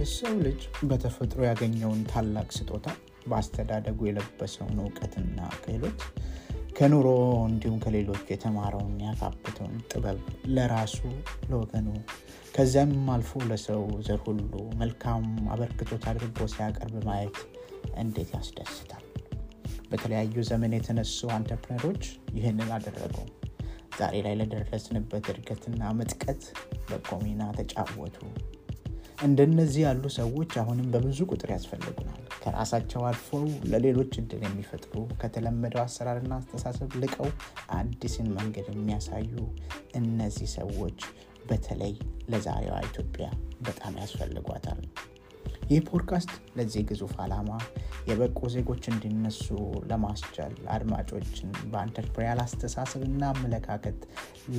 የሰው ልጅ በተፈጥሮ ያገኘውን ታላቅ ስጦታ በአስተዳደጉ የለበሰውን እውቀትና ክህሎት ከኑሮ እንዲሁም ከሌሎች የተማረውን ያካበተውን ጥበብ ለራሱ ለወገኑ ከዚያም አልፎ ለሰው ዘር ሁሉ መልካም አበርክቶት አድርጎ ሲያቀርብ ማየት እንዴት ያስደስታል። በተለያዩ ዘመን የተነሱ አንተርፕረነሮች ይህንን አደረጉ። ዛሬ ላይ ለደረስንበት እድገትና ምጥቀት በጎ ተጫወቱ። እንደነዚህ ያሉ ሰዎች አሁንም በብዙ ቁጥር ያስፈልጉናል። ከራሳቸው አልፈው ለሌሎች እድል የሚፈጥሩ ከተለመደው አሰራርና አስተሳሰብ ልቀው አዲስን መንገድ የሚያሳዩ እነዚህ ሰዎች በተለይ ለዛሬዋ ኢትዮጵያ በጣም ያስፈልጓታል። ይህ ፖድካስት ለዚህ ግዙፍ ዓላማ የበቁ ዜጎች እንዲነሱ ለማስቻል አድማጮችን በአንተርፕሪያል አስተሳሰብ እና አመለካከት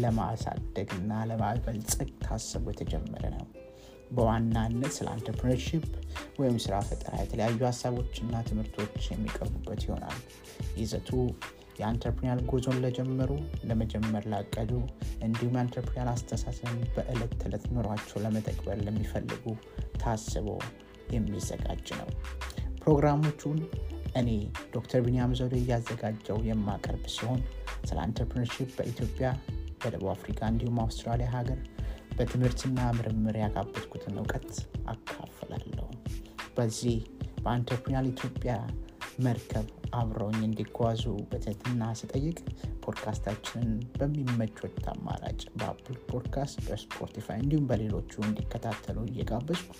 ለማሳደግና ለማበልጸግ ታስቦ የተጀመረ ነው። በዋናነት ስለ አንተርፕረነርሺፕ ወይም ስራ ፈጠራ የተለያዩ ሀሳቦችና ትምህርቶች የሚቀርቡበት ይሆናል። ይዘቱ የአንተርፕሪናል ጉዞን ለጀመሩ፣ ለመጀመር ላቀዱ እንዲሁም የአንተርፕሪናል አስተሳሰብን በዕለት ተዕለት ኑሯቸው ለመተግበር ለሚፈልጉ ታስቦ የሚዘጋጅ ነው። ፕሮግራሞቹን እኔ ዶክተር ቢንያም ዘውዴ እያዘጋጀው የማቀርብ ሲሆን ስለ entrepreneurship በኢትዮጵያ፣ በደቡብ አፍሪካ እንዲሁም አውስትራሊያ ሀገር በትምህርትና ምርምር ያካበትኩትን እውቀት አካፍላለሁ። በዚህ በ entrepreneurial ኢትዮጵያ መርከብ አብረውኝ እንዲጓዙ በትህትና ስጠይቅ ፖድካስታችንን በሚመቾት አማራጭ በአፕል ፖድካስት፣ በስፖቲፋይ እንዲሁም በሌሎቹ እንዲከታተሉ እየጋበዝኩ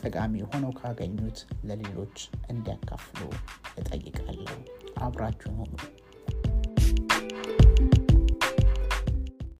ጠቃሚ ሆነው ካገኙት ለሌሎች እንዲያካፍሉ እጠይቃለሁ። አብራችሁን ሆኑ።